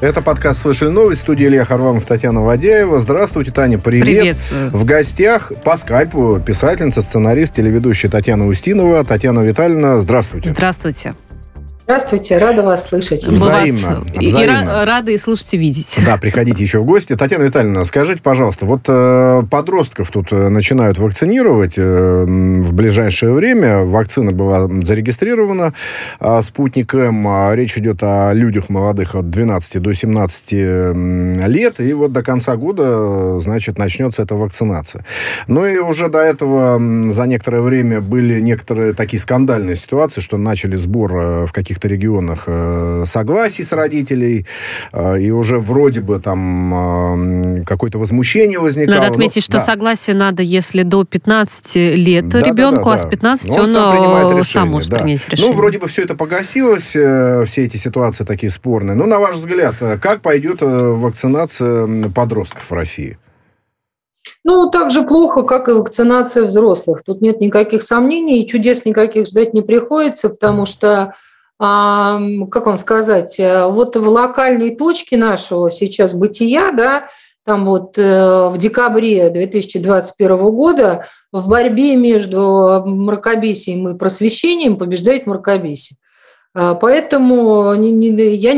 Это подкаст «Слышали новость». Студия Илья Харламов, Татьяна Вадяева. Здравствуйте, Таня, привет. Приветствую. В гостях по скайпу писательница, сценарист, телеведущая Татьяна Устинова. Татьяна Витальевна, здравствуйте. Здравствуйте. Здравствуйте, рада вас слышать. Взаимно. И взаимно. ра- рады и слушать, и видеть. Да, приходите еще в гости. Татьяна Витальевна, скажите, пожалуйста, вот э, подростков тут э, начинают вакцинировать э, в ближайшее время. Вакцина была зарегистрирована а, «Спутник М». А, Речь идет о людях молодых от 12 до 17 м, лет. И вот до конца года, э, значит, начнется эта вакцинация. Ну и уже до этого за некоторое время были некоторые такие скандальные ситуации, что начали сбор э, в каких-то регионах э, согласий с родителей, э, и уже вроде бы там э, какое-то возмущение возникало. Надо Ну, отметить, что да. согласие надо, если до 15 лет Да, да, ребенку, да, а с да. 15 Но он, сам принимает э, решение, сам может да. принять решение. Ну, вроде бы все это погасилось, э, все эти ситуации такие спорные. Ну, на ваш взгляд, э, как пойдет э, вакцинация подростков в России? Ну, так же плохо, как и вакцинация взрослых. Тут нет никаких сомнений, и чудес никаких ждать не приходится, потому что, как вам сказать, э, вот в локальной точке нашего сейчас бытия, да, там вот э, в декабре 2021 года в борьбе между мракобесием и просвещением побеждает мракобесие. А, Поэтому я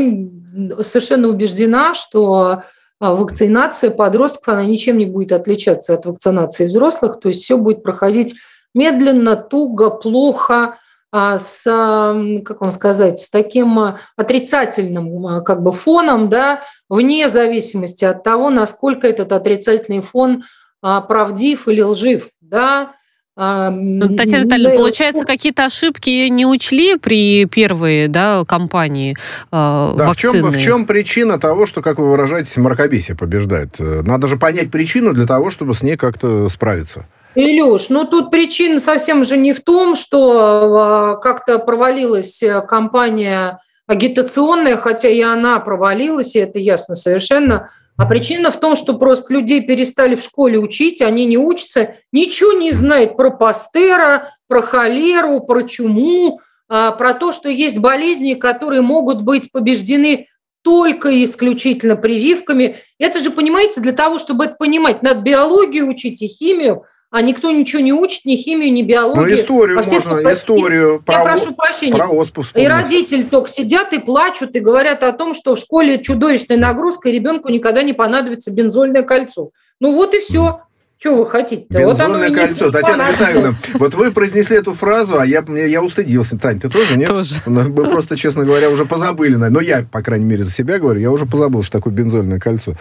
совершенно убеждена, что а, вакцинация подростков, она ничем не будет отличаться от вакцинации взрослых, то есть все будет проходить медленно, туго, плохо, с, ам, как вам сказать, с таким а, отрицательным а, как бы фоном, да, вне зависимости от того, насколько этот отрицательный фон а, правдив или лжив, да. А, Ну, Татьяна Витальевна, получается, какие-то ошибки не учли при первой да, кампании э, Да, в чем, в чем причина того, что, как вы выражаетесь, мракобесие побеждает? Надо же понять причину для того, чтобы с ней как-то справиться. Илюш, ну тут причина совсем же не в том, что э, как-то провалилась э, кампания агитационная, хотя и она провалилась, и это ясно совершенно. А причина в том, что просто людей перестали в школе учить, они не учатся, ничего не знают про пастера, про холеру, про чуму, а, про то, что есть болезни, которые могут быть побеждены только и исключительно прививками. Это же, понимаете, для того, чтобы это понимать, надо биологию учить и химию, а никто ничего не учит, ни химию, ни биологию. Ну, историю А все можно, историю Я про, прошу о- прощения. про оспу И вспомнить. родители только сидят и плачут, и говорят о том, что в школе чудовищная нагрузка, и ребенку никогда не понадобится бензольное кольцо. Ну вот и все. Что вы хотите-то? Вот и не кольцо. Татьяна. Витальевна, вот вы произнесли эту фразу, а я, мне- я устыдился. Тань, ты тоже, нет? Тоже. Ну, Мы просто, честно говоря, уже позабыли. наверное. Ну, я, по крайней мере, за себя говорю, я уже позабыл, что такое бензольное кольцо.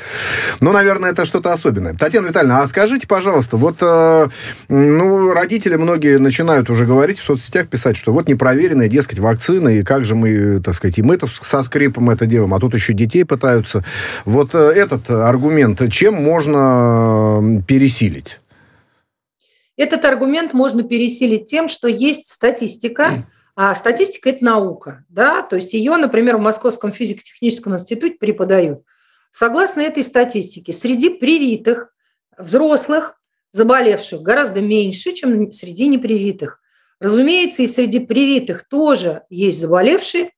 Ну, наверное, это что-то особенное. Татьяна Витальевна, а скажите, пожалуйста, вот, э, ну, родители многие начинают уже говорить в соцсетях, писать, что вот непроверенные, дескать, вакцины, и как же мы, так сказать, и мы-то со скрипом это делаем, а тут еще детей пытаются. Вот э, этот аргумент, чем можно э, пересилить? Этот аргумент можно пересилить тем, что есть статистика, а статистика – это наука. Да? То есть ее, например, в Московском физико-техническом институте преподают. Согласно этой статистике, среди привитых взрослых, заболевших, гораздо меньше, чем среди непривитых. Разумеется, и среди привитых тоже есть заболевшие,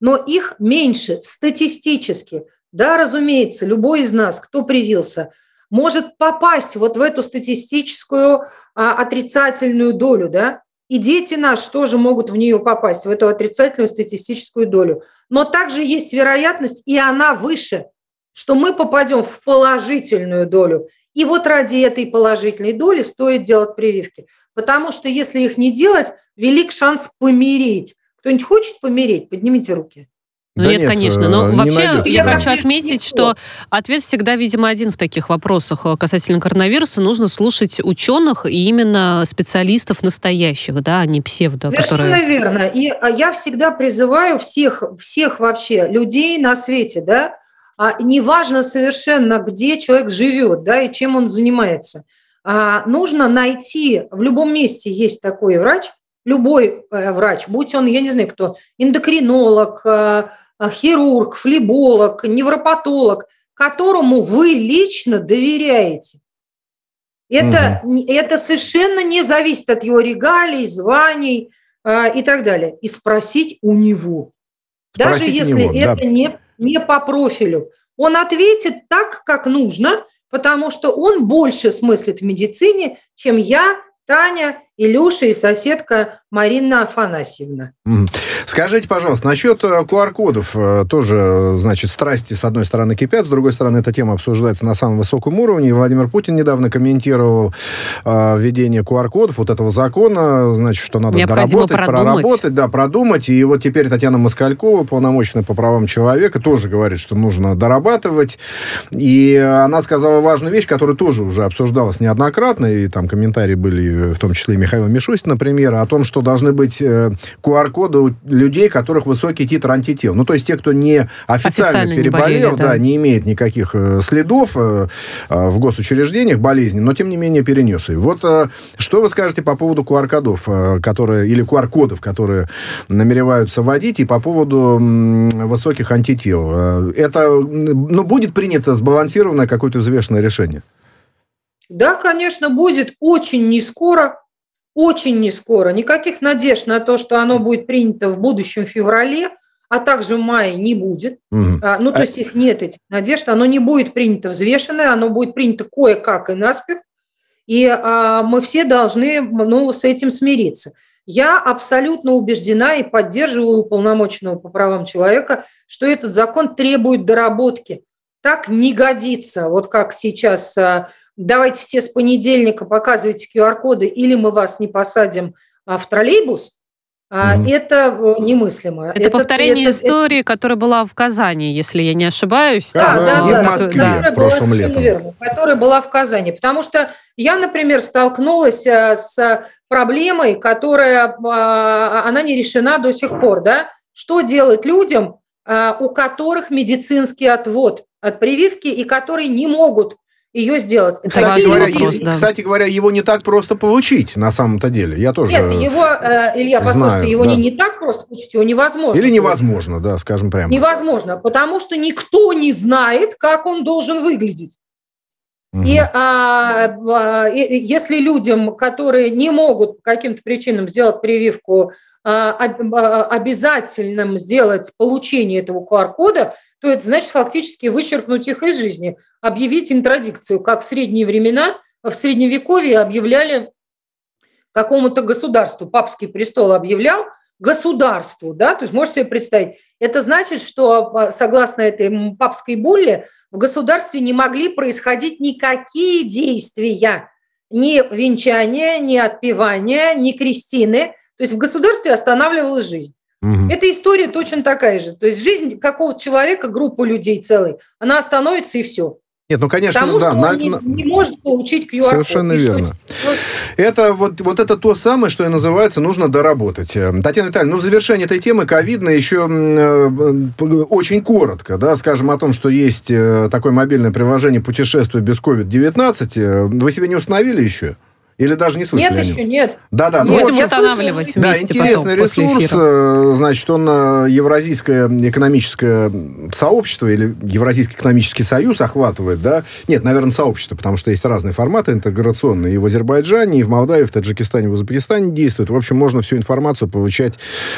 но их меньше статистически. Да, разумеется, любой из нас, кто привился, может попасть вот в эту статистическую а, отрицательную долю, да, и дети наши тоже могут в нее попасть, в эту отрицательную статистическую долю. Но также есть вероятность, и она выше, что мы попадем в положительную долю. И вот ради этой положительной доли стоит делать прививки. Потому что если их не делать, велик шанс помереть. Кто-нибудь хочет помереть? Поднимите руки. Ну, Да нет, нет, конечно. э, Но не вообще найдется. я хочу отметить, что ответ всегда, видимо, один в таких вопросах э, касательно коронавируса. Нужно слушать ученых и именно специалистов настоящих, да, а не псевдо, Совершенно которые... верно. И а, я всегда призываю всех, всех вообще людей на свете, да, а, неважно совершенно, где человек живет, да, и чем он занимается. А, нужно найти, в любом месте есть такой врач, любой э, врач, будь он, я не знаю кто, эндокринолог, э, э, хирург, флеболог, невропатолог, которому вы лично доверяете. Это, не- это совершенно не зависит от его регалий, званий э, и так далее. И спросить у него. Даже Спросить у если него, да. это не не по профилю. Он ответит так, как нужно, потому что он больше смыслит в медицине, чем я, Таня Илюша и соседка Марина Афанасьевна. Скажите, пожалуйста, насчет QR-кодов э, э, тоже, значит, страсти с одной стороны кипят, с другой стороны эта тема обсуждается на самом высоком уровне. И Владимир Путин недавно комментировал э, введение QR-кодов, вот этого закона, значит, что надо доработать, продумать. проработать, да, продумать. И вот теперь Татьяна Москалькова, полномоченная по правам человека, тоже говорит, что нужно дорабатывать. И она сказала важную вещь, которая тоже уже обсуждалась неоднократно, и там комментарии были в том числе и Михаила Мишустина, например, о том, что должны быть QR-коды э, у людей, которых высокий титр антител. Ну, то есть те, кто не официально, официально переболел, не болели, да. да, не имеет никаких э, следов э, в госучреждениях болезни, но тем не менее перенес ее. Вот что вы скажете по поводу QR-кодов, которые, или QR-кодов, которые намереваются вводить, и по поводу высоких антител? Это ну, будет принято сбалансированное какое-то взвешенное решение? Да, конечно, будет очень не скоро, очень не скоро. Никаких надежд на то, что оно будет принято в будущем феврале, а также в мае не будет. Угу. А, ну, то а есть их нет, этих надежд. Оно не будет принято взвешенное, оно будет принято кое-как и наспех. И а, мы все должны ну, с этим смириться. Я абсолютно убеждена и поддерживаю уполномоченного по правам человека, что этот закон требует доработки. Так не годится. Вот как сейчас а, давайте все с понедельника показывайте QR-коды, или мы вас не посадим а, в троллейбус, Mm-hmm. Это э, немыслимо. Это, это повторение это, истории, это... которая была в Казани, если я не ошибаюсь. Да, да, да, и в Москве да. прошлым была, летом. Верно, которая была в Казани. Потому что я, например, столкнулась э, с проблемой, которая, а, она не решена до сих пор. Да? Что делать людям, у которых медицинский отвод от прививки и которые не могут ее сделать. Кстати говоря, вопрос, да. кстати говоря, его не так просто получить на самом-то деле. Я тоже Нет, его, э, Илья, послушайте, знаю, его да. не, не так просто получить, его невозможно. Или невозможно, да, скажем прямо. Невозможно, потому что никто не знает, как он должен выглядеть. И а, а, если людям, которые не могут по каким-то причинам сделать прививку, а, а, обязательным сделать получение этого QR-кода, то это значит фактически вычеркнуть их из жизни, объявить интрадикцию, как в средние времена, в Средневековье объявляли какому-то государству, папский престол объявлял государству, да, то есть можете себе представить, это значит, что а, согласно этой папской булле в государстве не могли происходить никакие действия, ни венчания, ни отпевания, ни крестины, то есть в государстве останавливалась жизнь. Угу. Эта история точно такая же. То есть жизнь какого-то человека, группы людей целой, она остановится и все. Нет, ну, конечно, Потому да. Что на, он не, не может получить QR-код. Совершенно верно. Что... Это вот, вот это то самое, что и называется, нужно доработать. Э, Татьяна Витальевна, ну, в завершение этой темы ковидно еще э, очень коротко, да, скажем о том, что есть э, такое мобильное приложение «Путешествие без COVID-19». Вы себе не установили еще? Или даже не слышали Нет, еще нет. Да-да. Ну, Будем устанавливать вместе Да, интересный потом, ресурс. Э, значит, он э, Евразийское экономическое сообщество или Евразийский экономический союз охватывает, да? Нет, наверное, сообщество, потому что есть разные форматы интеграционные. И в Азербайджане, и в Молдавии, в Таджикистане, в Узбекистане действуют. В общем, можно всю информацию получать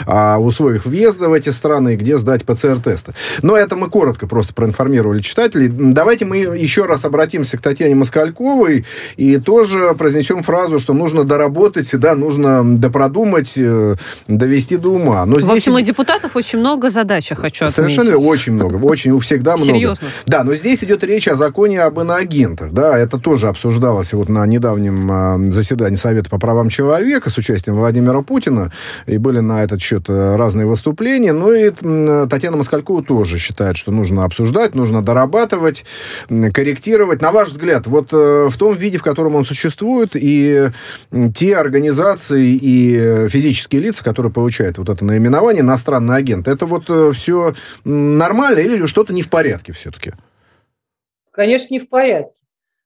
о условиях въезда в эти страны, где сдать ПЦР-тесты. Но это мы коротко просто проинформировали читателей. Давайте мы еще раз обратимся к Татьяне Москальковой и тоже произнесем фразу, что нужно доработать, да, нужно допродумать, э, довести до ума. Но здесь... В общем, у депутатов очень много задач, я хочу отметить. Совершенно очень много, очень, у всегда много. Серьезно? Да, но здесь идет речь о законе об иноагентах, да, это тоже обсуждалось вот на недавнем а, заседании Совета по правам человека с участием Владимира Путина, и были на этот счет э, разные выступления, ну и Татьяна Москалькова тоже считает, что нужно обсуждать, нужно дорабатывать, корректировать. На ваш взгляд, вот э, в том виде, в котором он существует, и те организации и физические лица, которые получают вот это наименование иностранный агент, это вот э, все нормально или что-то не в порядке все-таки? Конечно, не в порядке.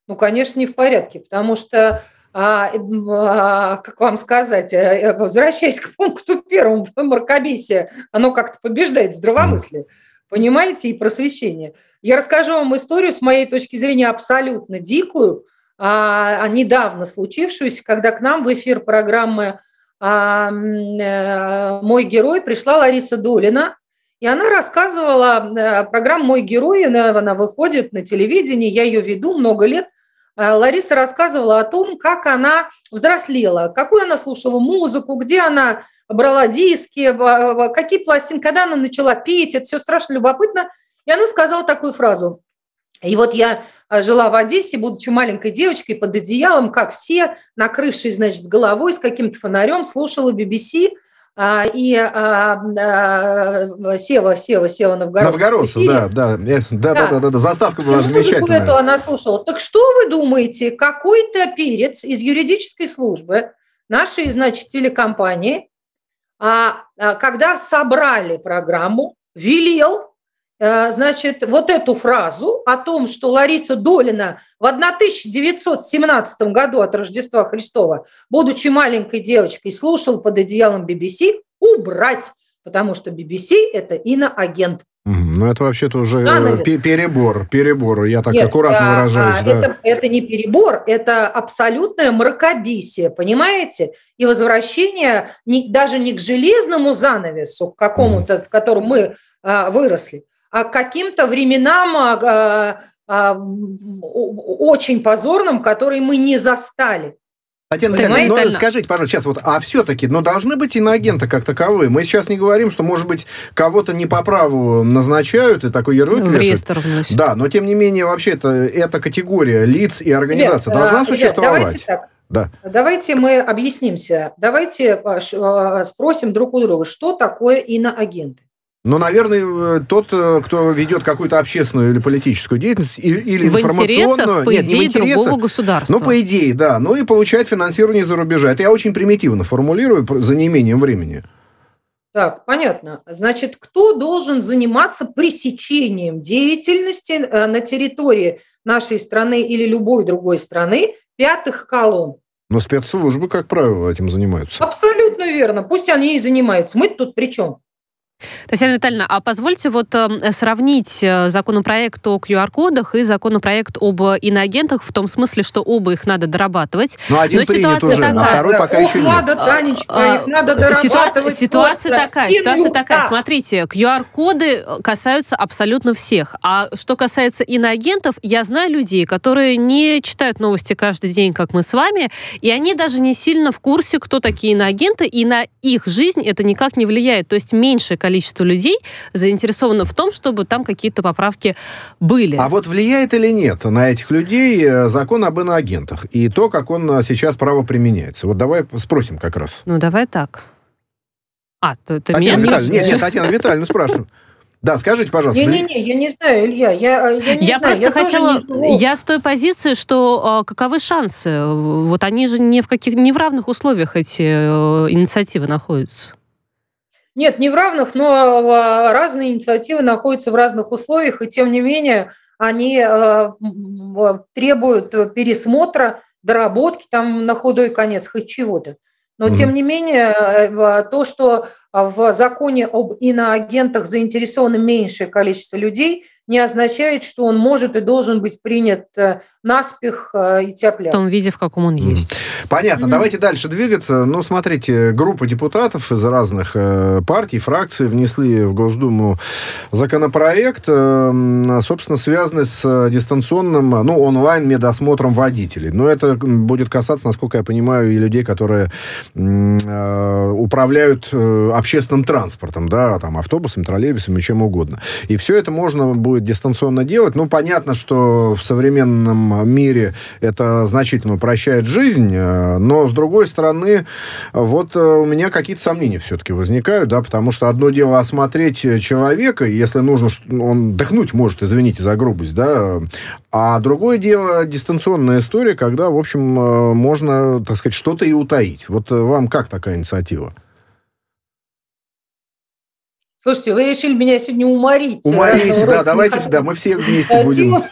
Ну, конечно, не в порядке, потому что а, а, как вам сказать, э, возвращаясь к пункту первому, мракобесие, оно как-то побеждает здравомыслие, понимаете, и просвещение. Я расскажу вам историю с моей точки зрения абсолютно дикую, недавно случившуюся, когда к нам в эфир программы а, э, «Мой герой» пришла Лариса Долина И она рассказывала, э, программа «Мой герой», она выходит на телевидении, я ее веду много лет. Э, Лариса рассказывала о том, как она взрослела, какую она слушала музыку, где она брала диски, какие пластинки, когда она начала петь, это все страшно любопытно. И она сказала такую фразу. И вот я э, жила в Одессе, будучи маленькой девочкой, под одеялом, как все, накрывшись, значит, с головой, с каким-то фонарем, слушала BBC, а, и а, а, Сева, Сева, Сева Новгородцев. Новгородцев, да, да, да, да, да, да, да, заставка была ну, замечательная. эту она слушала. Так что вы думаете, какой-то перец из юридической службы нашей, значит, телекомпании, когда собрали программу, велел Э, значит, вот эту фразу о том, что Лариса Долина в 1917 году от Рождества Христова, будучи маленькой девочкой, слушал под одеялом BBC, убрать, потому что BBC – это иноагент. Ну, это вообще-то уже э, Занавес. перебор, перебор, я так Нет, аккуратно а, выражаюсь. А, да. это, это не перебор, это абсолютное мракобесие, понимаете? И возвращение не, даже не к железному занавесу, к какому-то, в котором мы а, выросли, каким-то временам а, а, очень позорным, которые мы не застали. Татьяна Татьяна, ну, скажите, пожалуйста, сейчас вот, а все-таки, ну, должны быть иноагенты как таковые. Мы сейчас не говорим, что, может быть, кого-то не по праву назначают и такой ярлык ну, вешают. Да, но тем не менее, вообще, это, эта категория лиц и организаций ребят, должна а, существовать. Давайте так. Да. Давайте мы объяснимся. Давайте а, спросим друг у друга, что такое иноагенты. Но, наверное, э, тот, э, кто ведет какую-то общественную или политическую деятельность, или в информационную... по нет, идее, не в интересах, другого государства. Ну, по идее, да. Ну, и получает финансирование за рубежа. Это я очень примитивно формулирую за неимением времени. Так, понятно. Значит, кто должен заниматься пресечением деятельности э, на территории нашей страны или любой другой страны пятых колонн? Но спецслужбы, как правило, этим занимаются. Абсолютно верно. Пусть они и занимаются. Мы тут при чем? Татьяна Витальевна, а позвольте вот э, сравнить э, законопроект о QR-кодах и законопроект об иноагентах в том смысле, что оба их надо дорабатывать. Ну, один Но принят уже, такая. а второй пока Ох, еще нет. Надо, Танечка, а, их надо ситуация, ситуация такая, Кинука. ситуация такая. Смотрите, QR-коды касаются абсолютно всех. А что касается иноагентов, я знаю людей, которые не читают новости каждый день, как мы с вами, и они даже не сильно в курсе, кто такие иноагенты, и на их жизнь это никак не влияет. То есть меньшее количество количество людей заинтересовано в том, чтобы там какие-то поправки были. А вот влияет или нет на этих людей э, закон об иноагентах и то, как он э, сейчас право применяется? Вот давай спросим как раз. Ну, давай так. А, ты, ты Татьяна меня Витальевна, Нет, нет, Татьяна Витальевна, спрашиваю. Да, скажите, пожалуйста. Не-не-не, я не знаю, Илья, я, э, я не я знаю. Просто я хотела, я с той позиции, что а, каковы шансы? Вот они же не в, каких, не в равных условиях эти инициативы находятся. Нет, не в равных, но а, разные инициативы находятся в разных условиях, и тем не менее они а, требуют пересмотра, доработки там на худой конец, хоть чего-то. Но, mm тем не менее, э, то, что в законе об иноагентах заинтересовано меньшее количество людей, не означает, что он может и должен быть принят э, наспех э, и тяп В том виде, в каком он есть. Понятно. Mm-hmm. Давайте дальше двигаться. Ну, смотрите, группа депутатов из разных э, партий, фракций внесли в Госдуму законопроект, собственно, связанный с дистанционным, ну, онлайн-медосмотром водителей. Но это будет касаться, насколько я понимаю, и людей, которые управляют общественным транспортом, да, там, автобусами, троллейбусами, чем угодно. И все это можно будет будет дистанционно делать. Ну, понятно, что в современном мире это значительно упрощает жизнь, э, но, с другой стороны, вот э, у меня какие-то сомнения все-таки возникают, да, потому что одно дело осмотреть человека, если нужно, он дыхнуть может, извините за грубость, да, а другое дело дистанционная история, когда, в общем, э, можно, так сказать, что-то и утаить. Вот вам как такая инициатива? Слушайте, вы решили меня сегодня уморить. Уморить, да, давайте, да, мы все вместе будем.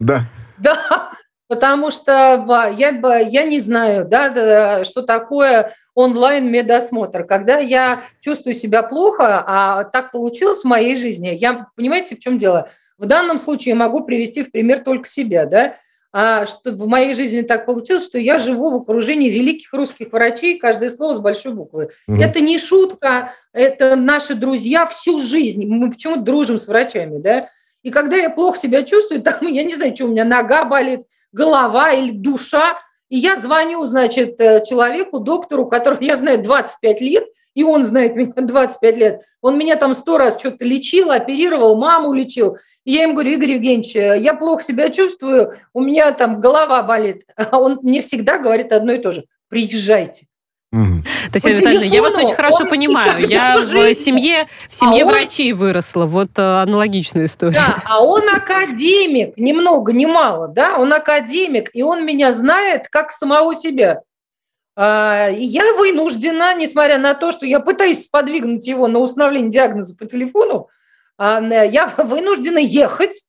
Да. Да, потому что я, я не знаю, да, что такое онлайн-медосмотр. Когда я чувствую себя плохо, а так получилось в моей жизни, я, понимаете, в чем дело? В данном случае я могу привести в пример только себя, да, что в моей жизни так получилось, что я живу в окружении великих русских врачей, каждое слово с большой буквы. Угу. Это не шутка, это наши друзья всю жизнь. Мы почему-то дружим с врачами, да? И когда я плохо себя чувствую, там, я не знаю, что у меня нога болит, голова или душа, и я звоню, значит, э, человеку, доктору, которого я знаю 25 лет, и он знает меня 25 лет. Он меня там сто раз что-то лечил, оперировал, маму лечил. И я ему говорю, Игорь Евгеньевич, я плохо себя чувствую, у меня там голова болит. А он мне всегда говорит одно и то же. Приезжайте. Угу. Татьяна Витальевна, я вас очень хорошо понимаю. Я в семье, в семье а врачей он... выросла. Вот э, аналогичная история. Да, а он академик, ни много, ни мало, да, он академик, и он меня знает как самого себя. А, я вынуждена, несмотря на то, что я пытаюсь сподвигнуть его на установление диагноза по телефону, а, я вынуждена ехать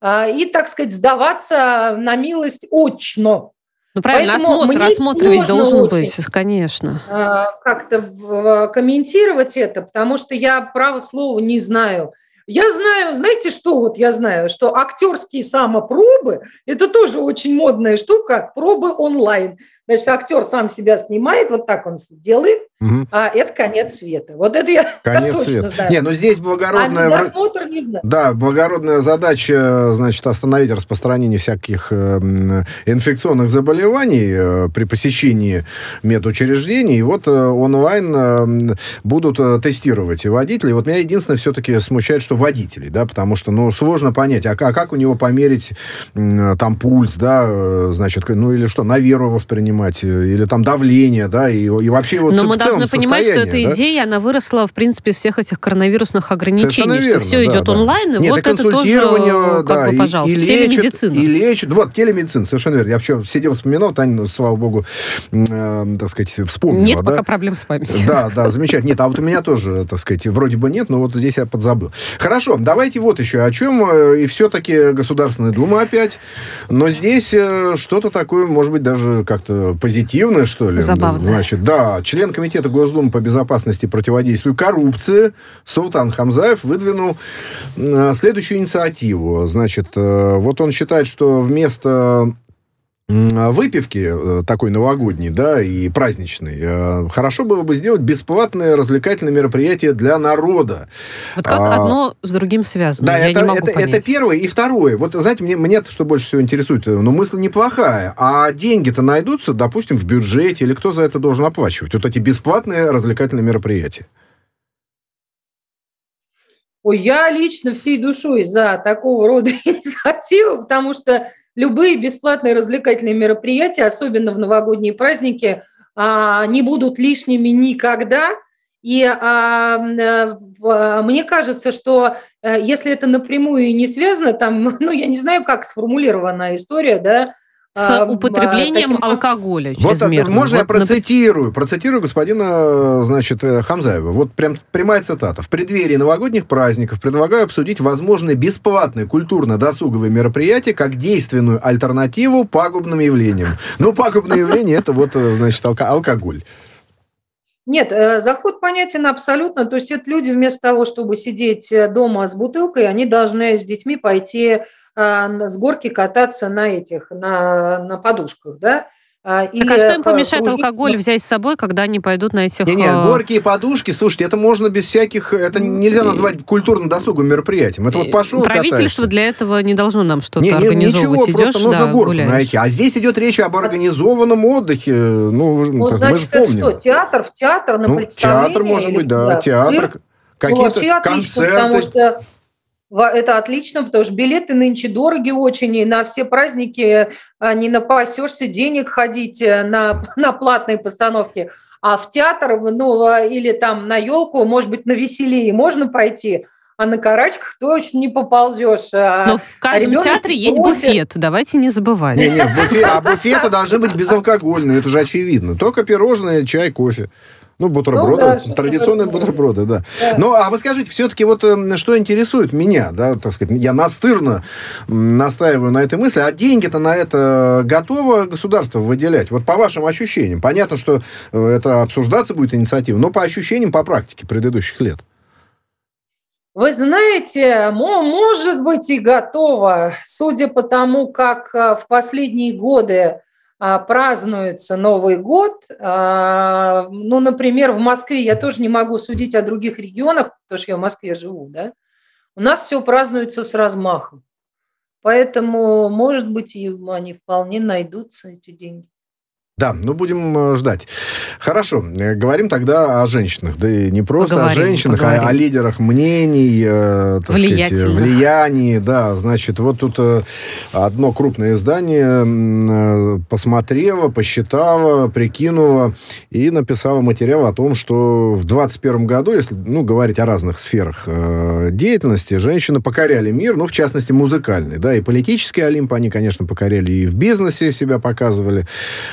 а, и, так сказать, сдаваться на милость очно. Ну, правильно, Поэтому осмотр, осмотр ведь должен очень, быть, конечно. Как-то комментировать это, потому что я право слова не знаю. Я знаю, знаете что, вот я знаю, что актерские самопробы – это тоже очень модная штука, пробы онлайн. Значит, актер сам себя снимает, вот так он делает, угу. а это конец света. Вот это я конец точно света. знаю. Не, ну здесь благородная... А видно. Да, благородная задача, значит, остановить распространение всяких э, инфекционных заболеваний э, при посещении медучреждений. И вот э, онлайн э, будут э, тестировать и водителей. Вот меня единственное все-таки смущает, что водителей, да, потому что, ну, сложно понять, а, а как у него померить э, там пульс, да, э, значит, ну или что, на веру воспринимать принимать, э, или там давление, да, и, и вообще вот Но мы должны понимать, что эта да? идея, она выросла, в принципе, из всех этих коронавирусных ограничений, верно, что все да, идет да. онлайн, и Нет, вот это тоже, как да, бы, пожалуйста, и, и телемедицина. И лечат, вот, телемедицина, совершенно верно. Я вообще сидел, вспоминал, Таня, ну, слава богу, э, так сказать, вспомнила. Нет да? пока проблем с памятью. Да, да, замечательно. Нет, а вот у меня тоже, так сказать, вроде бы нет, но вот здесь я подзабыл. Хорошо, давайте вот еще о чем. Э, и все-таки Государственная Дума опять. Но здесь э, что-то такое, может быть, даже как-то позитивное, что ли. Забавно. Значит, да, член Комитета Госдумы по безопасности и противодействию коррупции Султан Хамзаев выдвинул следующую инициативу. Значит, э, вот он считает, что вместо выпивки э, такой новогодней, да, и праздничной, э, хорошо было бы сделать бесплатное развлекательное мероприятие для народа. Вот как а, одно с другим связано? Да, Я это, не могу это, понять. это первое. И второе. Вот, знаете, мне, мне что больше всего интересует, э, ну, мысль неплохая, а деньги-то найдутся, допустим, в бюджете, или кто за это должен оплачивать? Вот эти бесплатные развлекательные мероприятия. Ой, я лично всей душой за такого рода инициативу, потому что любые бесплатные развлекательные мероприятия, особенно в новогодние праздники, а, не будут лишними никогда. И а, а, мне кажется, что э, если это напрямую не связано, там, ну, я не знаю, как сформулирована история, да, с а, употреблением таким... алкоголя вот Можно вот, я процитирую, нап... процитирую господина, значит, э, Хамзаева. Вот прям прямая цитата. В преддверии новогодних праздников предлагаю обсудить возможные бесплатные культурно-досуговые мероприятия как действенную альтернативу пагубным явлениям. Ну, пагубное явление – это вот, э, значит, алкоголь. Нет, э, заход понятен абсолютно. То есть это люди вместо того, чтобы сидеть дома с бутылкой, они должны с детьми пойти с горки кататься на этих, на, на подушках, да, а, и так а что им помешает кружить... алкоголь взять с собой, когда они пойдут на этих... Не, не, э, горки и подушки, слушайте, это можно без всяких... Это нельзя назвать культурно-досуговым мероприятием. Это вот пошел Правительство катаешься. для этого не должно нам что-то не, не, организовывать. Ничего, Идешь, просто нужно да, горку гуляешь. найти. А здесь идет речь об организованном отдыхе. Ну, ну так, значит, мы же помним. что, театр в театр на ну, представление? Театр, может быть, да, театр. Какие-то ну, концерты. Потому что это отлично, потому что билеты нынче дороги очень, и на все праздники а, не напасешься денег ходить э, на, на платные постановки. А в театр, ну, а, или там на елку, может быть, на веселее можно пойти, а на карачках точно не поползешь. А Но в каждом а театре есть буфет, давайте не забывать. Не, не, буфет, а буфеты должны быть безалкогольные, это же очевидно. Только пирожные, чай, кофе. Ну, бутерброды, ну, да, традиционные бутерброды, да. да. Ну, а вы скажите, все-таки вот э, что интересует меня, да, так сказать, я настырно настаиваю на этой мысли, а деньги-то на это готово государство выделять? Вот по вашим ощущениям. Понятно, что э, это обсуждаться будет инициатива, но по ощущениям, по практике предыдущих лет. Вы знаете, может быть и готово, судя по тому, как э, в последние годы празднуется Новый год. А, ну, например, в Москве я тоже не могу судить о других регионах, потому что я в Москве живу, да. У нас все празднуется с размахом. Поэтому, может быть, и они вполне найдутся, эти деньги. Да, ну будем э, ждать. Хорошо, э, говорим тогда о женщинах. Да и не просто поговорим, о женщинах, поговорим. а о лидерах мнений, э, так сказать, влиянии. Да, значит, вот тут э, одно крупное издание э, посмотрело, посчитало, прикинуло и написало материал о том, что в 2021 году, если ну, говорить о разных сферах э, деятельности, женщины покоряли мир, ну, в частности, музыкальный. Да, и политический Олимп они, конечно, покоряли, и в бизнесе себя показывали.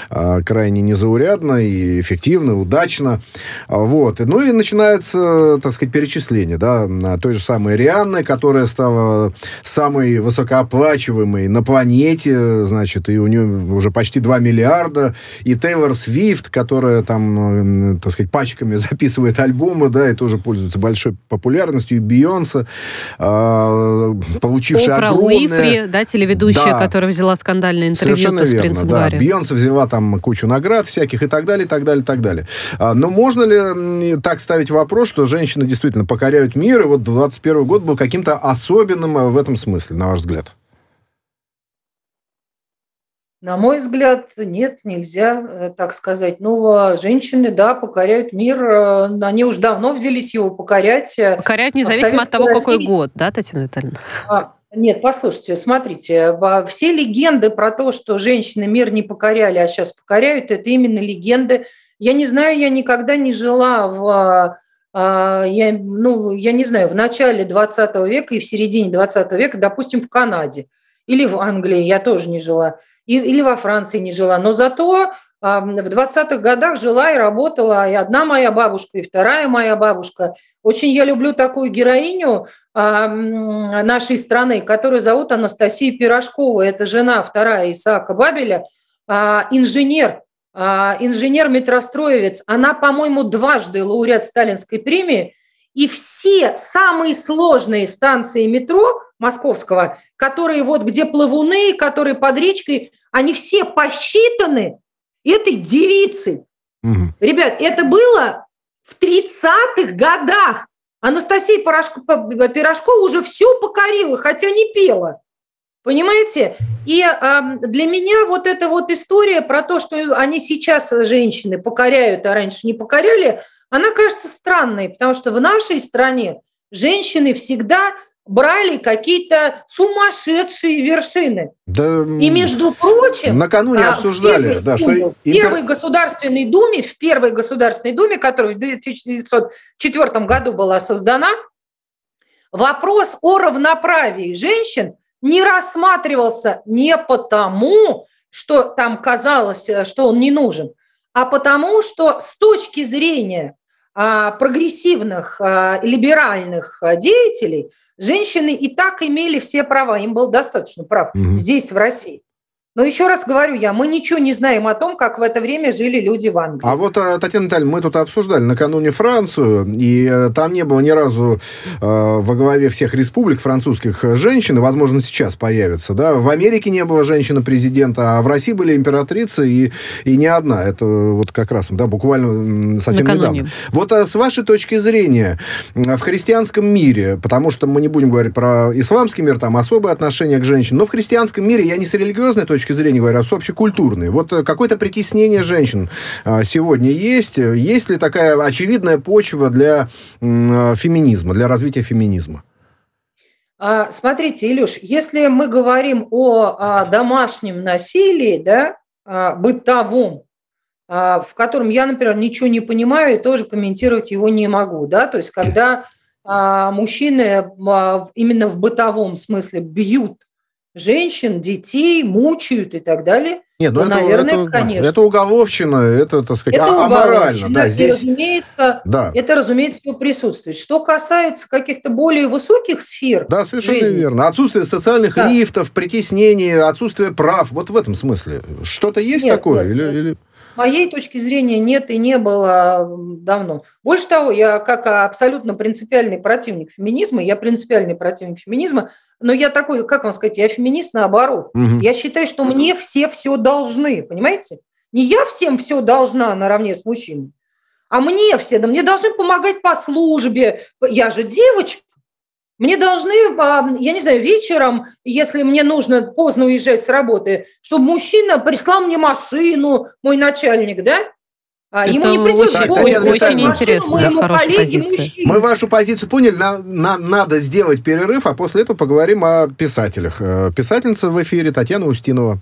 Э, крайне незаурядно и эффективно, удачно. Вот. Ну и начинается, так сказать, перечисление, да, той же самой Рианны, которая стала самой высокооплачиваемой на планете, значит, и у нее уже почти 2 миллиарда, и Тейлор Свифт, которая там, так сказать, пачками записывает альбомы, да, и тоже пользуется большой популярностью, и Бейонсе, э, получившая Опра огромное... Уифри, да, телеведущая, да, которая взяла скандальное интервью Совершенно принцем да. Бейонсе взяла там кучу наград всяких и так далее, и так далее, и так далее. А, но можно ли так ставить вопрос, что женщины действительно покоряют мир, и вот 21 год был каким-то особенным э, в этом смысле, на ваш взгляд? На мой взгляд, нет, нельзя э, так сказать. Ну, а женщины, да, покоряют мир. Э, они уж давно взялись его покорять. Покоряют независимо от того, России... какой год, да, Татьяна Витальевна? А, нет, послушайте, смотрите, все легенды про то, что женщины мир не покоряли, а сейчас покоряют, это именно легенды. Я не знаю, я никогда не жила в, а, я, ну, я не знаю, в начале 20 века и в середине 20 века, допустим, в Канаде или в Англии я тоже не жила, или во Франции не жила, но зато в 20-х годах жила и работала и одна моя бабушка, и вторая моя бабушка. Очень я люблю такую героиню нашей страны, которую зовут Анастасия Пирожкова. Это жена вторая Исаака Бабеля, а, инженер, а, инженер-метростроевец. Она, по-моему, дважды лауреат Сталинской премии. И все самые сложные станции метро московского, которые вот где плавуны, которые под речкой, они все посчитаны этой девицы. Угу. Ребят, это было в 30-х годах. Анастасия Порошко, Пирожкова уже все покорила, хотя не пела. Понимаете? И э, для меня вот эта вот история про то, что они сейчас, женщины, покоряют, а раньше не покоряли, она кажется странной, потому что в нашей стране женщины всегда брали какие-то сумасшедшие вершины. Да, и между прочим, накануне а, обсуждали, в да, что в первой Государственной Думе, в первой Государственной Думе, которая в 1904 году была создана, вопрос о равноправии женщин не рассматривался не потому, что там казалось, что он не нужен, а потому, что с точки зрения прогрессивных, а, либеральных деятелей – женщины и так имели все права, им было достаточно прав угу. здесь, в России. Но еще раз говорю я, мы ничего не знаем о том, как в это время жили люди в Англии. А вот, э, Татьяна Витальевна, мы тут обсуждали накануне Францию, и э, там не было ни разу э, во главе всех республик французских женщин, и, возможно, сейчас появится, да. В Америке не было женщины-президента, а в России были императрицы, и, и не одна. Это вот как раз, да, буквально совсем накануне. недавно. Вот а с вашей точки зрения, в христианском мире, потому что мы не будем говорить про исламский мир, там особое отношение к женщинам, но в христианском мире, я не с религиозной точки точки зрения говоря, с общекультурной. Вот э, какое-то притеснение женщин а, сегодня есть. Есть ли такая очевидная почва для а, феминизма, для развития феминизма? А, смотрите, Илюш, если мы говорим о домашнем насилии, да, бытовом, в котором я, например, ничего не понимаю и тоже комментировать его не могу, да, то есть когда мужчины именно в бытовом смысле бьют женщин, детей мучают и так далее. Нет, ну, ну это, наверное, это, конечно. Это уголовщина, это, так сказать, это а, аморально. Да, здесь... разумеется, да. Это, разумеется, присутствует. Что касается каких-то более высоких сфер Да, совершенно жизни, верно. Отсутствие социальных да. лифтов, притеснений, отсутствие прав. Вот в этом смысле. Что-то есть нет, такое? Нет, или, или... моей точки зрения нет и не было давно. Больше того, я как абсолютно принципиальный противник феминизма, я принципиальный противник феминизма, но я такой, как вам сказать, я феминист наоборот. Угу. Я считаю, что мне все все должны, понимаете? Не я всем все должна наравне с мужчиной, а мне все, да мне должны помогать по службе. Я же девочка. Мне должны, а, я не знаю, вечером, если мне нужно поздно уезжать с работы, чтобы мужчина прислал мне машину, мой начальник, да? А Это ему не придется очень, очень, очень интересно, да, хорошая позиция. Мы вашу позицию поняли, на, на, надо сделать перерыв, а после этого поговорим о писателях. Э, писательница в эфире Татьяна Устинова.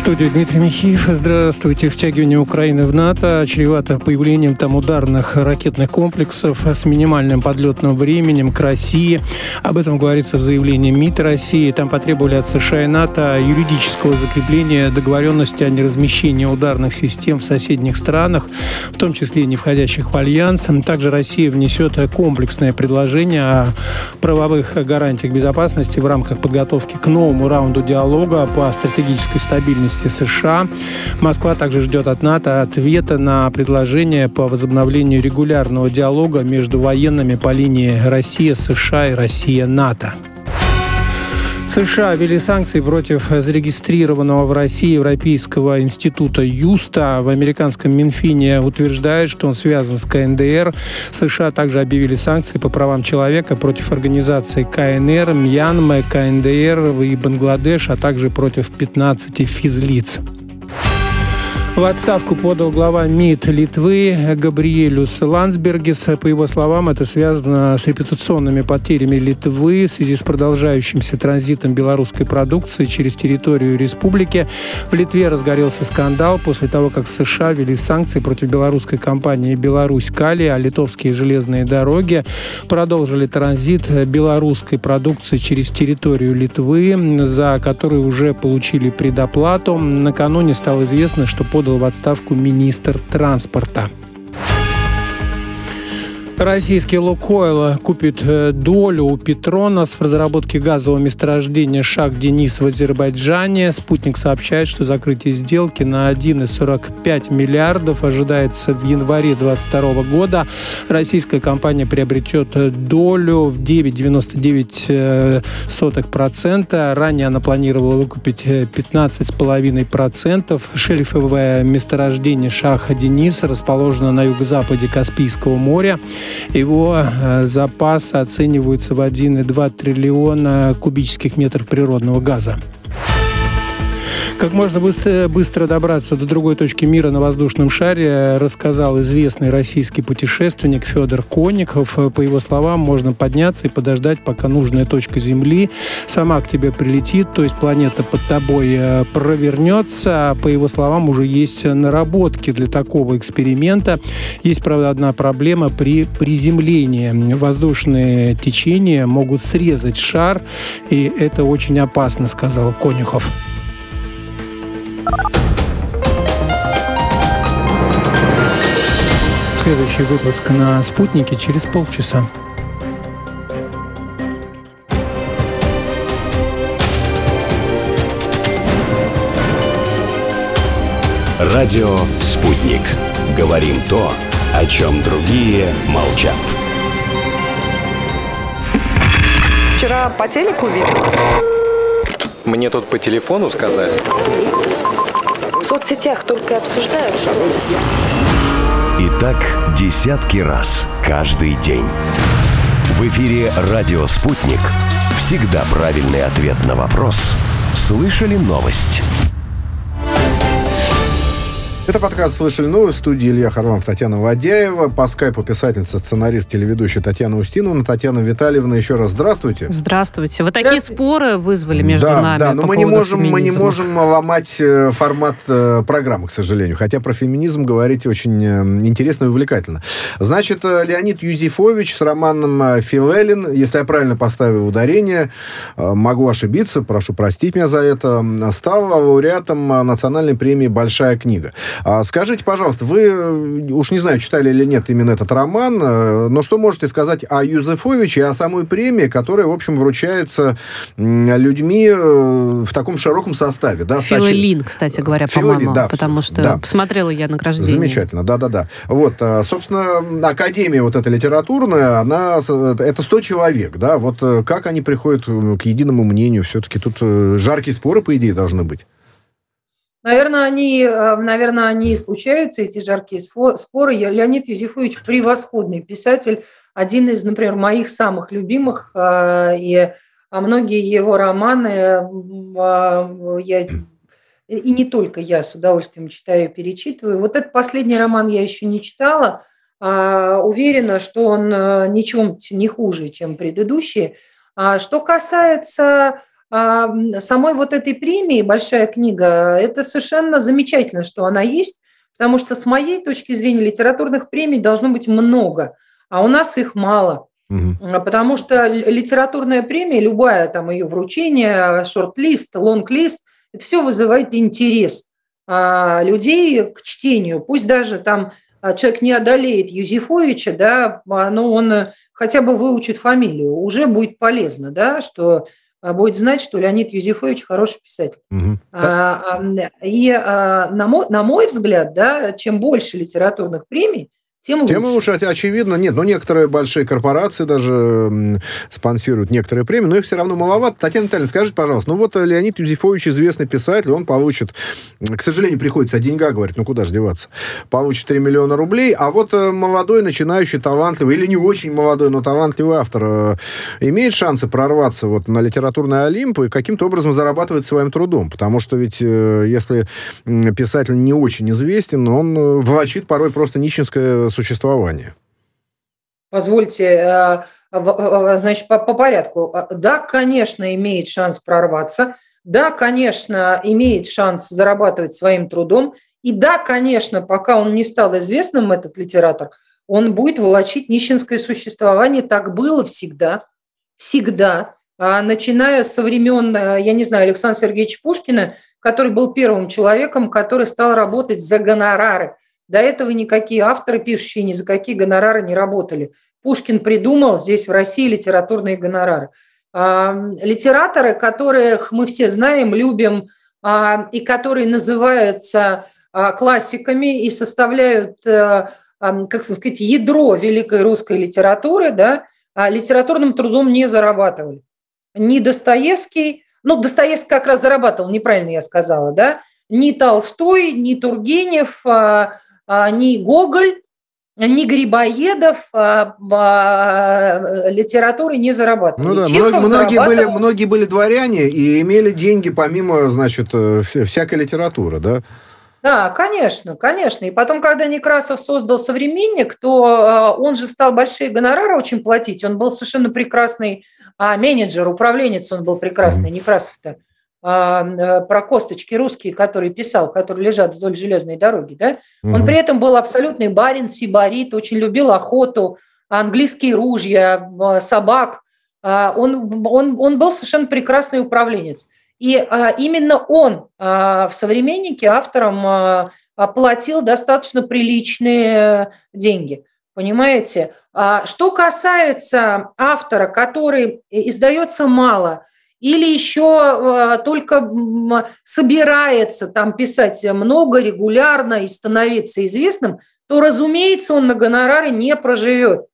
студию Дмитрий Михеев. Здравствуйте. Втягивание Украины в НАТО чревато появлением там ударных ракетных комплексов с минимальным подлетным временем к России. Об этом говорится в заявлении МИД России. Там потребовали от США и НАТО юридического закрепления договоренности о неразмещении ударных систем в соседних странах, в том числе не входящих в Альянс. Также Россия внесет комплексное предложение о правовых гарантиях безопасности в рамках подготовки к новому раунду диалога по стратегической стабильности безопасности США. Москва также ждет от НАТО ответа на предложение по возобновлению регулярного диалога между военными по линии Россия-США и Россия-НАТО. США ввели санкции против зарегистрированного в России Европейского института Юста. В американском Минфине утверждают, что он связан с КНДР. США также объявили санкции по правам человека против организаций КНР, Мьянмы, КНДР и Бангладеш, а также против 15 физлиц. В отставку подал глава МИД Литвы Габриэлюс Ландсбергис. По его словам, это связано с репутационными потерями Литвы в связи с продолжающимся транзитом белорусской продукции через территорию республики. В Литве разгорелся скандал после того, как США ввели санкции против белорусской компании «Беларусь Кали», а литовские железные дороги продолжили транзит белорусской продукции через территорию Литвы, за которую уже получили предоплату. Накануне стало известно, что по подал в отставку министр транспорта. Российский «Лукойл» купит э, долю у «Петронас» в разработке газового месторождения «Шаг Денис» в Азербайджане. «Спутник» сообщает, что закрытие сделки на 1,45 миллиардов ожидается в январе 2022 года. Российская компания приобретет э, долю в 9,99%. Э, Ранее она планировала выкупить 15,5%. Шельфовое месторождение «Шах Денис» расположено на юго-западе Каспийского моря. Его э, запасы оцениваются в 1,2 триллиона кубических метров природного газа. Как можно быстро, добраться до другой точки мира на воздушном шаре, рассказал известный российский путешественник Федор Конников. По его словам, можно подняться и подождать, пока нужная точка Земли сама к тебе прилетит, то есть планета под тобой э, провернется. По его словам, уже есть наработки для такого эксперимента. Есть, правда, одна проблема при приземлении. Воздушные течения могут срезать шар, и это очень опасно, сказал Конюхов. Следующий выпуск на «Спутнике» через полчаса. Радио «Спутник». Говорим то, о чем другие молчат. Вчера по телеку видел. Мне тут по телефону сказали. Соцсетях только обсуждают, что... И так десятки раз каждый день. В эфире «Радио Спутник». Всегда правильный ответ на вопрос. Слышали новость? Это подкаст «Слышали новость» в студии Илья Харламов, Татьяна Ладяева. По скайпу писательница, сценарист, телеведущая Татьяна Устинова. Татьяна Витальевна, еще раз здравствуйте. Здравствуйте. Вы такие споры вызвали между да, нами Да, но мы не, можем, мы не можем ломать э, формат э, программы, к сожалению. Хотя про феминизм говорите очень э, интересно и увлекательно. Значит, Леонид Юзефович с романом Филелин, если я правильно поставил ударение, могу ошибиться, прошу простить меня за это, стал лауреатом национальной премии «Большая книга». А скажите, пожалуйста, вы, э, уж не знаю, читали или нет именно этот роман, э, но что можете сказать о Юзефовиче и о самой премии, которая, в общем, вручается людьми э, в таком широком составе? Да, Филолин, кстати говоря, по-моему, да, потому что да. посмотрела я награждение. Замечательно, да-да-да. Вот, собственно, Академия вот эта литературная, она, это 100 человек, да, вот как они приходят к единому мнению, все-таки тут жаркие споры, по идее, должны быть. Наверное, они, э, наверное, они и случаются, эти жаркие споры. Леонид Юзефович превосходный писатель, один из, например, моих самых любимых, э, и а многие его романы э, я и не только я с удовольствием читаю и перечитываю. Вот этот последний роман я еще не читала. А, уверена, что он ничем не хуже, чем предыдущие. А что касается а, самой вот этой премии «Большая книга» это совершенно замечательно, что она есть, потому что с моей точки зрения литературных премий должно быть много, а у нас их мало. Угу. Потому что литературная премия, любая там ее вручение, шорт-лист, лонг-лист, это все вызывает интерес а, людей к чтению. Пусть даже там человек не одолеет Юзефовича, да, но он хотя бы выучит фамилию, уже будет полезно, да, что а, будет знать, что Леонид Юзефович хороший писатель. Угу. А, и а, на, мой, на мой взгляд, да, чем больше литературных премий, тем лучше. Тем лучше, очевидно. Нет, но некоторые большие корпорации даже спонсируют некоторые премии, но их все равно маловато. Татьяна Витальевна, скажите, пожалуйста, ну вот Леонид Юзефович известный писатель, он получит, к сожалению, приходится о деньгах говорить, ну куда же деваться, получит 3 миллиона рублей, а вот э, молодой, начинающий, талантливый, или не очень молодой, но талантливый автор э, имеет шансы прорваться вот на литературный Олимп и каким-то образом зарабатывать своим трудом, потому что ведь э, если писатель не очень известен, он влачит порой просто нищенское существования? Позвольте, э, э, значит, по, по порядку. Да, конечно, имеет шанс прорваться. Да, конечно, имеет шанс зарабатывать своим трудом. И да, конечно, пока он не стал известным, этот литератор, он будет волочить нищенское существование. Так было всегда. Всегда. А начиная со времен, э, я не знаю, Александра Сергеевича Пушкина, который был первым человеком, который стал работать за гонорары – до этого никакие авторы, пишущие ни за какие гонорары не работали. Пушкин придумал здесь в России литературные гонорары. А, литераторы, которых мы все знаем, любим, а, и которые называются а, классиками и составляют, э, как сказать, ядро великой русской литературы, да, литературным трудом не зарабатывали. Ни Достоевский, ну, Достоевский как раз зарабатывал, неправильно я сказала, да, ни Толстой, ни Тургенев, ни Гоголь, ни Грибоедов а, а, литературы не зарабатывали. Ну да, Чехов многие, были, многие были дворяне и имели деньги помимо, значит, э, всякой литературы, да? Да, конечно, конечно. И потом, когда Некрасов создал «Современник», то он же стал большие гонорары очень платить. Он был совершенно прекрасный менеджер, управленец он был прекрасный, Некрасов-то. А, э, про косточки русские, которые писал, которые лежат вдоль железной дороги, да, угу. он при этом был абсолютный барин, сибарит, очень любил охоту, английские ружья, а, собак. А, он, он, он был совершенно прекрасный управленец. И именно он в «Современнике» авторам платил достаточно приличные деньги. Понимаете? Что касается автора, который издается мало – или еще э, только собирается там писать много, регулярно и становиться известным, то, разумеется, он на гонорары не проживет.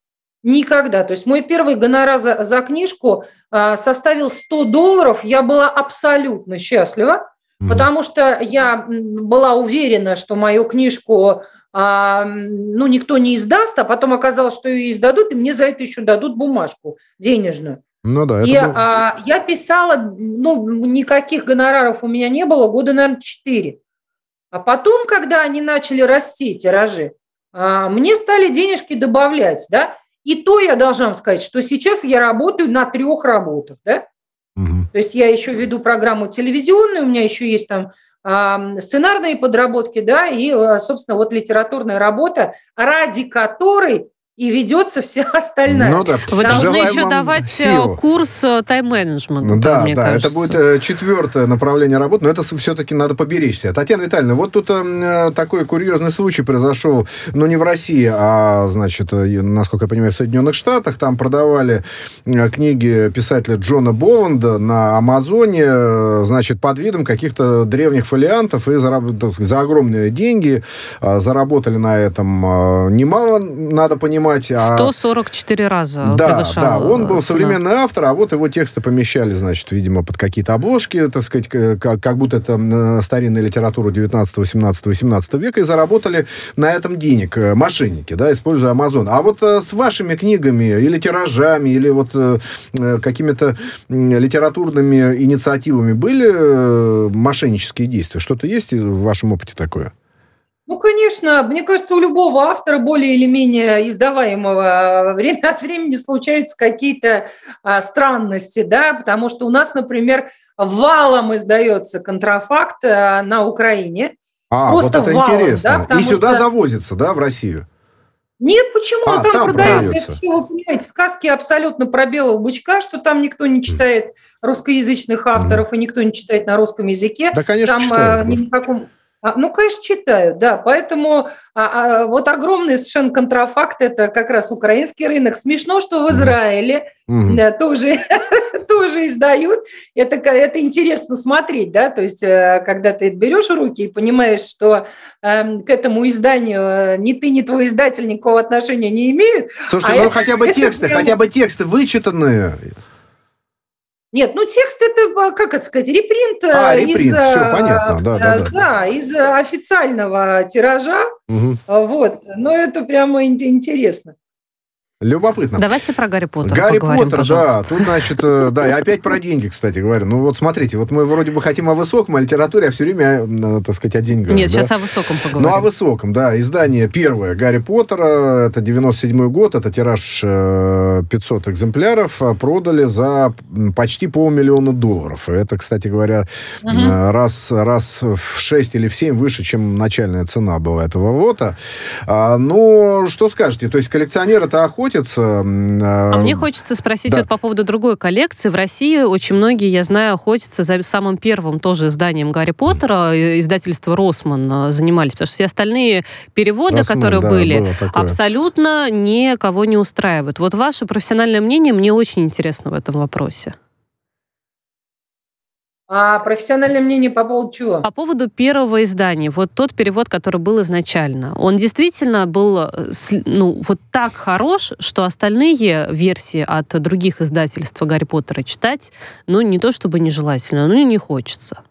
Никогда. То есть мой первый гонорар за, за книжку э, составил 100 долларов. Я была абсолютно счастлива, mm-hmm. потому что я была уверена, что мою книжку а, ну, никто не издаст, а потом оказалось, что ее издадут, и мне за это еще дадут бумажку денежную. Ну да, это и был... а, я писала, ну, никаких гонораров у меня не было, года, наверное, четыре. А потом, когда они начали расти, тиражи, а, мне стали денежки добавлять, да, и то я должна вам сказать, что сейчас я работаю на трех работах, да, угу. то есть я еще веду программу телевизионную, у меня еще есть там а, сценарные подработки, да, и, а, собственно, вот литературная работа, ради которой и ведется вся остальная. Ну, да. Вы Там должны еще давать э, силу. курс э, тайм-менеджмента. Ну, да, да, да это будет э, четвертое направление работы, но это все-таки надо поберечься. Татьяна Витальевна, вот тут э, такой курьезный случай произошел, но не в России, а, значит, насколько я понимаю, в Соединенных Штатах. Там продавали книги писателя Джона Боланда на Амазоне, значит, под видом каких-то древних фолиантов, и зараб... за огромные деньги заработали на этом немало, надо понимать, понимать... 144 а... раза Да, да, он был цена. современный автор, а вот его тексты помещали, значит, видимо, под какие-то обложки, так сказать, как, как будто это старинная литература 19, 18, 18 века, и заработали на этом денег э, мошенники, да, используя Amazon. А вот э, с вашими книгами или тиражами, или вот э, какими-то литературными инициативами были мошеннические действия? Что-то есть в вашем опыте такое? Ну, конечно, мне кажется, у любого автора более или менее издаваемого время от времени случаются какие-то а, странности, да, потому что у нас, например, валом издается контрафакт а, на Украине. А, Просто вот это валом, интересно. Да, И сюда что... завозится, да, в Россию? Нет, почему а, там, там продается? все, вы понимаете, сказки абсолютно про белого бычка, что там никто не читает русскоязычных авторов, mm. и никто не читает на русском языке. Да, конечно, там читают. А, ни в каком ну, конечно, читают, да. Поэтому а, а, вот огромный совершенно контрафакт – это как раз украинский рынок. Смешно, что в Израиле mm-hmm. да, тоже, тоже издают. Это, это интересно смотреть, да. То есть, э, когда ты берешь руки и понимаешь, что э, к этому изданию э, ни ты, ни твой издатель никакого отношения не имеют. Слушайте, а ну это, хотя бы тексты, хотя бы тексты вычитанные. Нет, ну текст это, как это сказать, репринт, а, репринт из, все понятно, да, да, да. да, из официального тиража, угу. вот, но это прямо интересно. Любопытно. Давайте про Гарри Поттера Гарри поговорим, Поттер, пожалуйста. да. Тут, значит, э, да, и опять про деньги, кстати говоря. Ну вот смотрите, вот мы вроде бы хотим о высоком, о литературе, а все время, э, так сказать, о деньгах. Нет, да? сейчас о высоком поговорим. Ну, о высоком, да. Издание первое Гарри Поттера, это 97 год, это тираж 500 э, экземпляров, а продали за почти полмиллиона долларов. Это, кстати говоря, угу. раз, раз в 6 или в 7 выше, чем начальная цена была этого лота. А, ну, что скажете? То есть коллекционеры-то охотятся охотятся. А, а мне хочется спросить да. вот по поводу другой коллекции. В России очень многие, я знаю, охотятся за самым первым тоже изданием Гарри Поттера. Издательство «Росман» а, занимались, потому что все остальные переводы, Росман, которые да, были, абсолютно никого не устраивают. Вот ваше профессиональное мнение мне очень интересно в этом вопросе. А профессиональное мнение по поводу чего? По поводу первого издания. Вот тот перевод, который был изначально. Он действительно был э, ну, вот так хорош, что остальные версии от других издательств Гарри Поттера читать, ну, не то чтобы нежелательно, но и не хочется.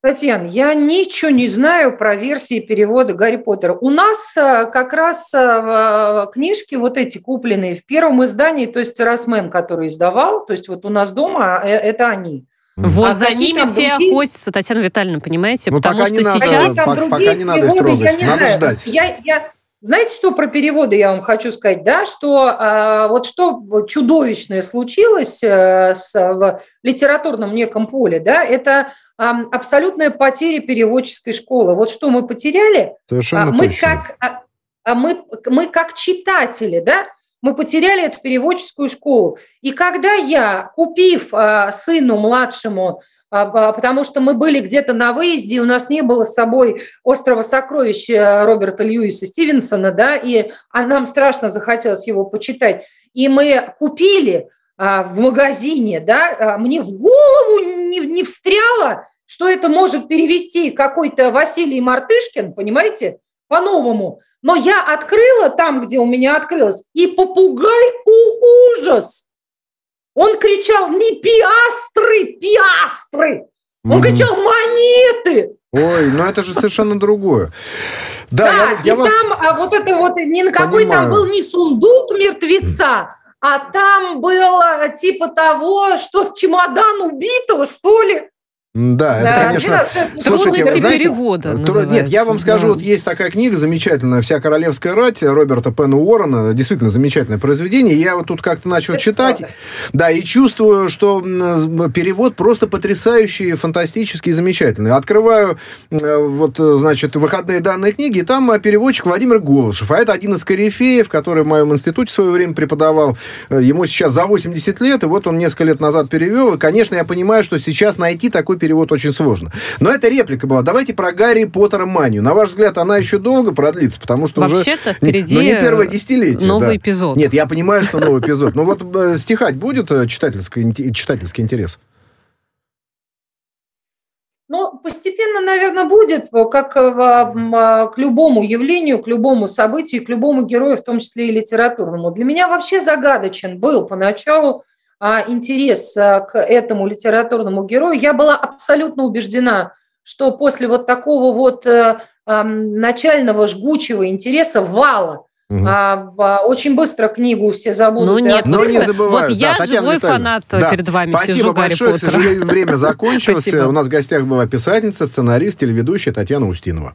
Татьяна, я ничего не знаю про версии перевода Гарри Поттера. У нас э, как раз э, книжки вот эти купленные в первом издании, то есть Росмен, который издавал, то есть вот у нас дома это они. Вот а за ними все другие... охотятся, Татьяна Витальевна, понимаете? Ну, Потому что надо, сейчас... Пока, пока не надо их трогать, надо знаю. ждать. Я, я, знаете, что про переводы я вам хочу сказать, да, что э, вот что чудовищное случилось э, с, в литературном неком поле, да, это э, абсолютная потеря переводческой школы. Вот что мы потеряли? Совершенно а, мы точно. как а, мы, мы как читатели, да, мы потеряли эту переводческую школу. И когда я, купив а, сыну младшему, а, потому что мы были где-то на выезде, у нас не было с собой острова сокровищ э, Роберта Льюиса Стивенсона, да, и а нам страшно захотелось его почитать. И мы купили а, в магазине, да, а, мне в голову не, не встряло, что это может перевести какой-то Василий Мартышкин, понимаете, по-новому. Но я открыла там, где у меня открылось, и попугай у ужас. Он кричал не пиастры, пиастры. Он mm-hmm. кричал монеты. Ой, ну это же совершенно другое. Да, да я, я и вас... там а вот это вот, не на какой там был не сундук мертвеца, а там было типа того, что чемодан убитого, что ли. Да, это, конечно... Слушайте, вы знаете, перевода Нет, я вам скажу, вот есть такая книга замечательная «Вся королевская рать» Роберта Пена Уоррена. Действительно замечательное произведение. Я вот тут как-то начал читать. Да, и чувствую, что перевод просто потрясающий, фантастический, замечательный. Открываю, вот, значит, выходные данные книги, и там переводчик Владимир Голышев. А это один из корифеев, который в моем институте в свое время преподавал. Ему сейчас за 80 лет, и вот он несколько лет назад перевел. И, конечно, я понимаю, что сейчас найти такой перевод перевод очень сложно. Но эта реплика была. Давайте про Гарри Поттера манию. На ваш взгляд, она еще долго продлится, потому что Вообще-то уже... впереди ну, не первое десятилетие. Новый да. эпизод. Нет, я понимаю, что новый эпизод. Но вот э, стихать будет э, читательский, читательский интерес? Ну, постепенно, наверное, будет, как к любому явлению, к любому событию, к любому герою, в том числе и литературному. Для меня вообще загадочен был поначалу интерес а, к этому литературному герою, я была абсолютно убеждена, что после вот такого вот э, начального жгучего интереса вала Угу. А, очень быстро книгу все забудут. Ну нет, но не забывают. Вот да, я Татьяна живой Витальевна. фанат да. перед вами Спасибо сижу большое. Гарри К сожалению, время закончилось. У нас в гостях была писательница, сценарист, телеведущая Татьяна Устинова.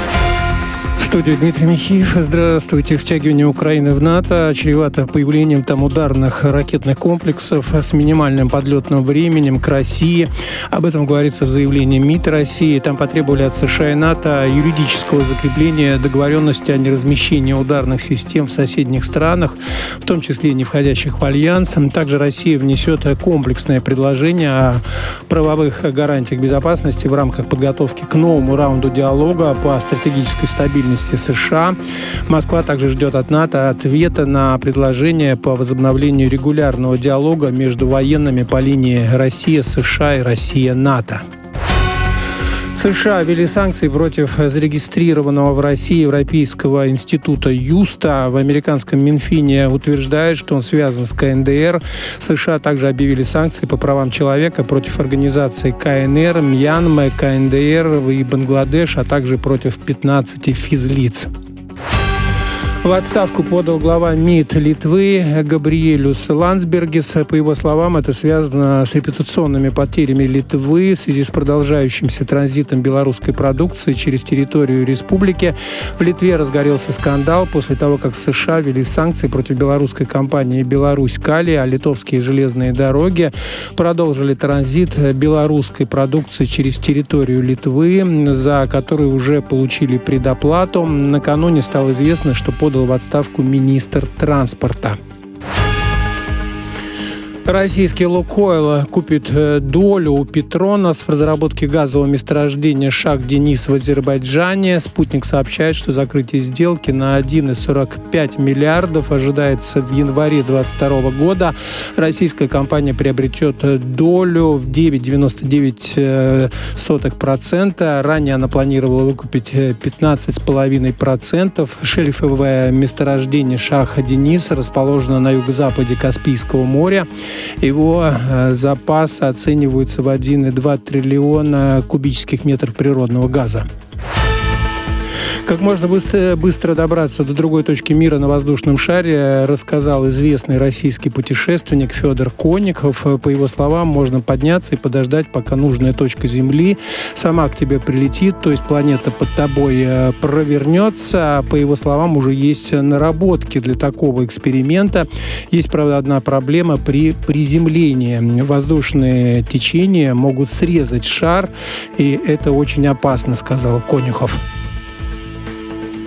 студию Дмитрий Михеев. Здравствуйте. Втягивание Украины в НАТО чревато появлением там ударных ракетных комплексов с минимальным подлетным временем к России. Об этом говорится в заявлении МИД России. Там потребовали от США и НАТО юридического закрепления договоренности о неразмещении ударных систем в соседних странах, в том числе не входящих в Альянс. Также Россия внесет комплексное предложение о правовых гарантиях безопасности в рамках подготовки к новому раунду диалога по стратегической стабильности безопасности США. Москва также ждет от НАТО ответа на предложение по возобновлению регулярного диалога между военными по линии Россия-США и Россия-НАТО. США ввели санкции против зарегистрированного в России Европейского института Юста. В американском Минфине утверждают, что он связан с КНДР. США также объявили санкции по правам человека против организаций КНР, Мьянмы, КНДР и Бангладеш, а также против 15 физлиц. В отставку подал глава МИД Литвы Габриэлюс Ландсбергис. По его словам, это связано с репутационными потерями Литвы в связи с продолжающимся транзитом белорусской продукции через территорию республики. В Литве разгорелся скандал после того, как США ввели санкции против белорусской компании «Беларусь Кали», а литовские железные дороги продолжили транзит белорусской продукции через территорию Литвы, за которую уже получили предоплату. Накануне стало известно, что под подал в отставку министр транспорта. Российский «Лукойл» купит э, долю у «Петронас» в разработке газового месторождения «Шах-Денис» в Азербайджане. «Спутник» сообщает, что закрытие сделки на 1,45 миллиардов ожидается в январе 2022 года. Российская компания приобретет э, долю в 9,99%. Э, Ранее она планировала выкупить 15,5%. Шельфовое месторождение «Шах-Денис» расположено на юго-западе Каспийского моря. Его э, запасы оцениваются в 1,2 триллиона кубических метров природного газа. Как можно быстро, добраться до другой точки мира на воздушном шаре, рассказал известный российский путешественник Федор Конников. По его словам, можно подняться и подождать, пока нужная точка Земли сама к тебе прилетит, то есть планета под тобой э, провернется. По его словам, уже есть наработки для такого эксперимента. Есть, правда, одна проблема при приземлении. Воздушные течения могут срезать шар, и это очень опасно, сказал Конюхов.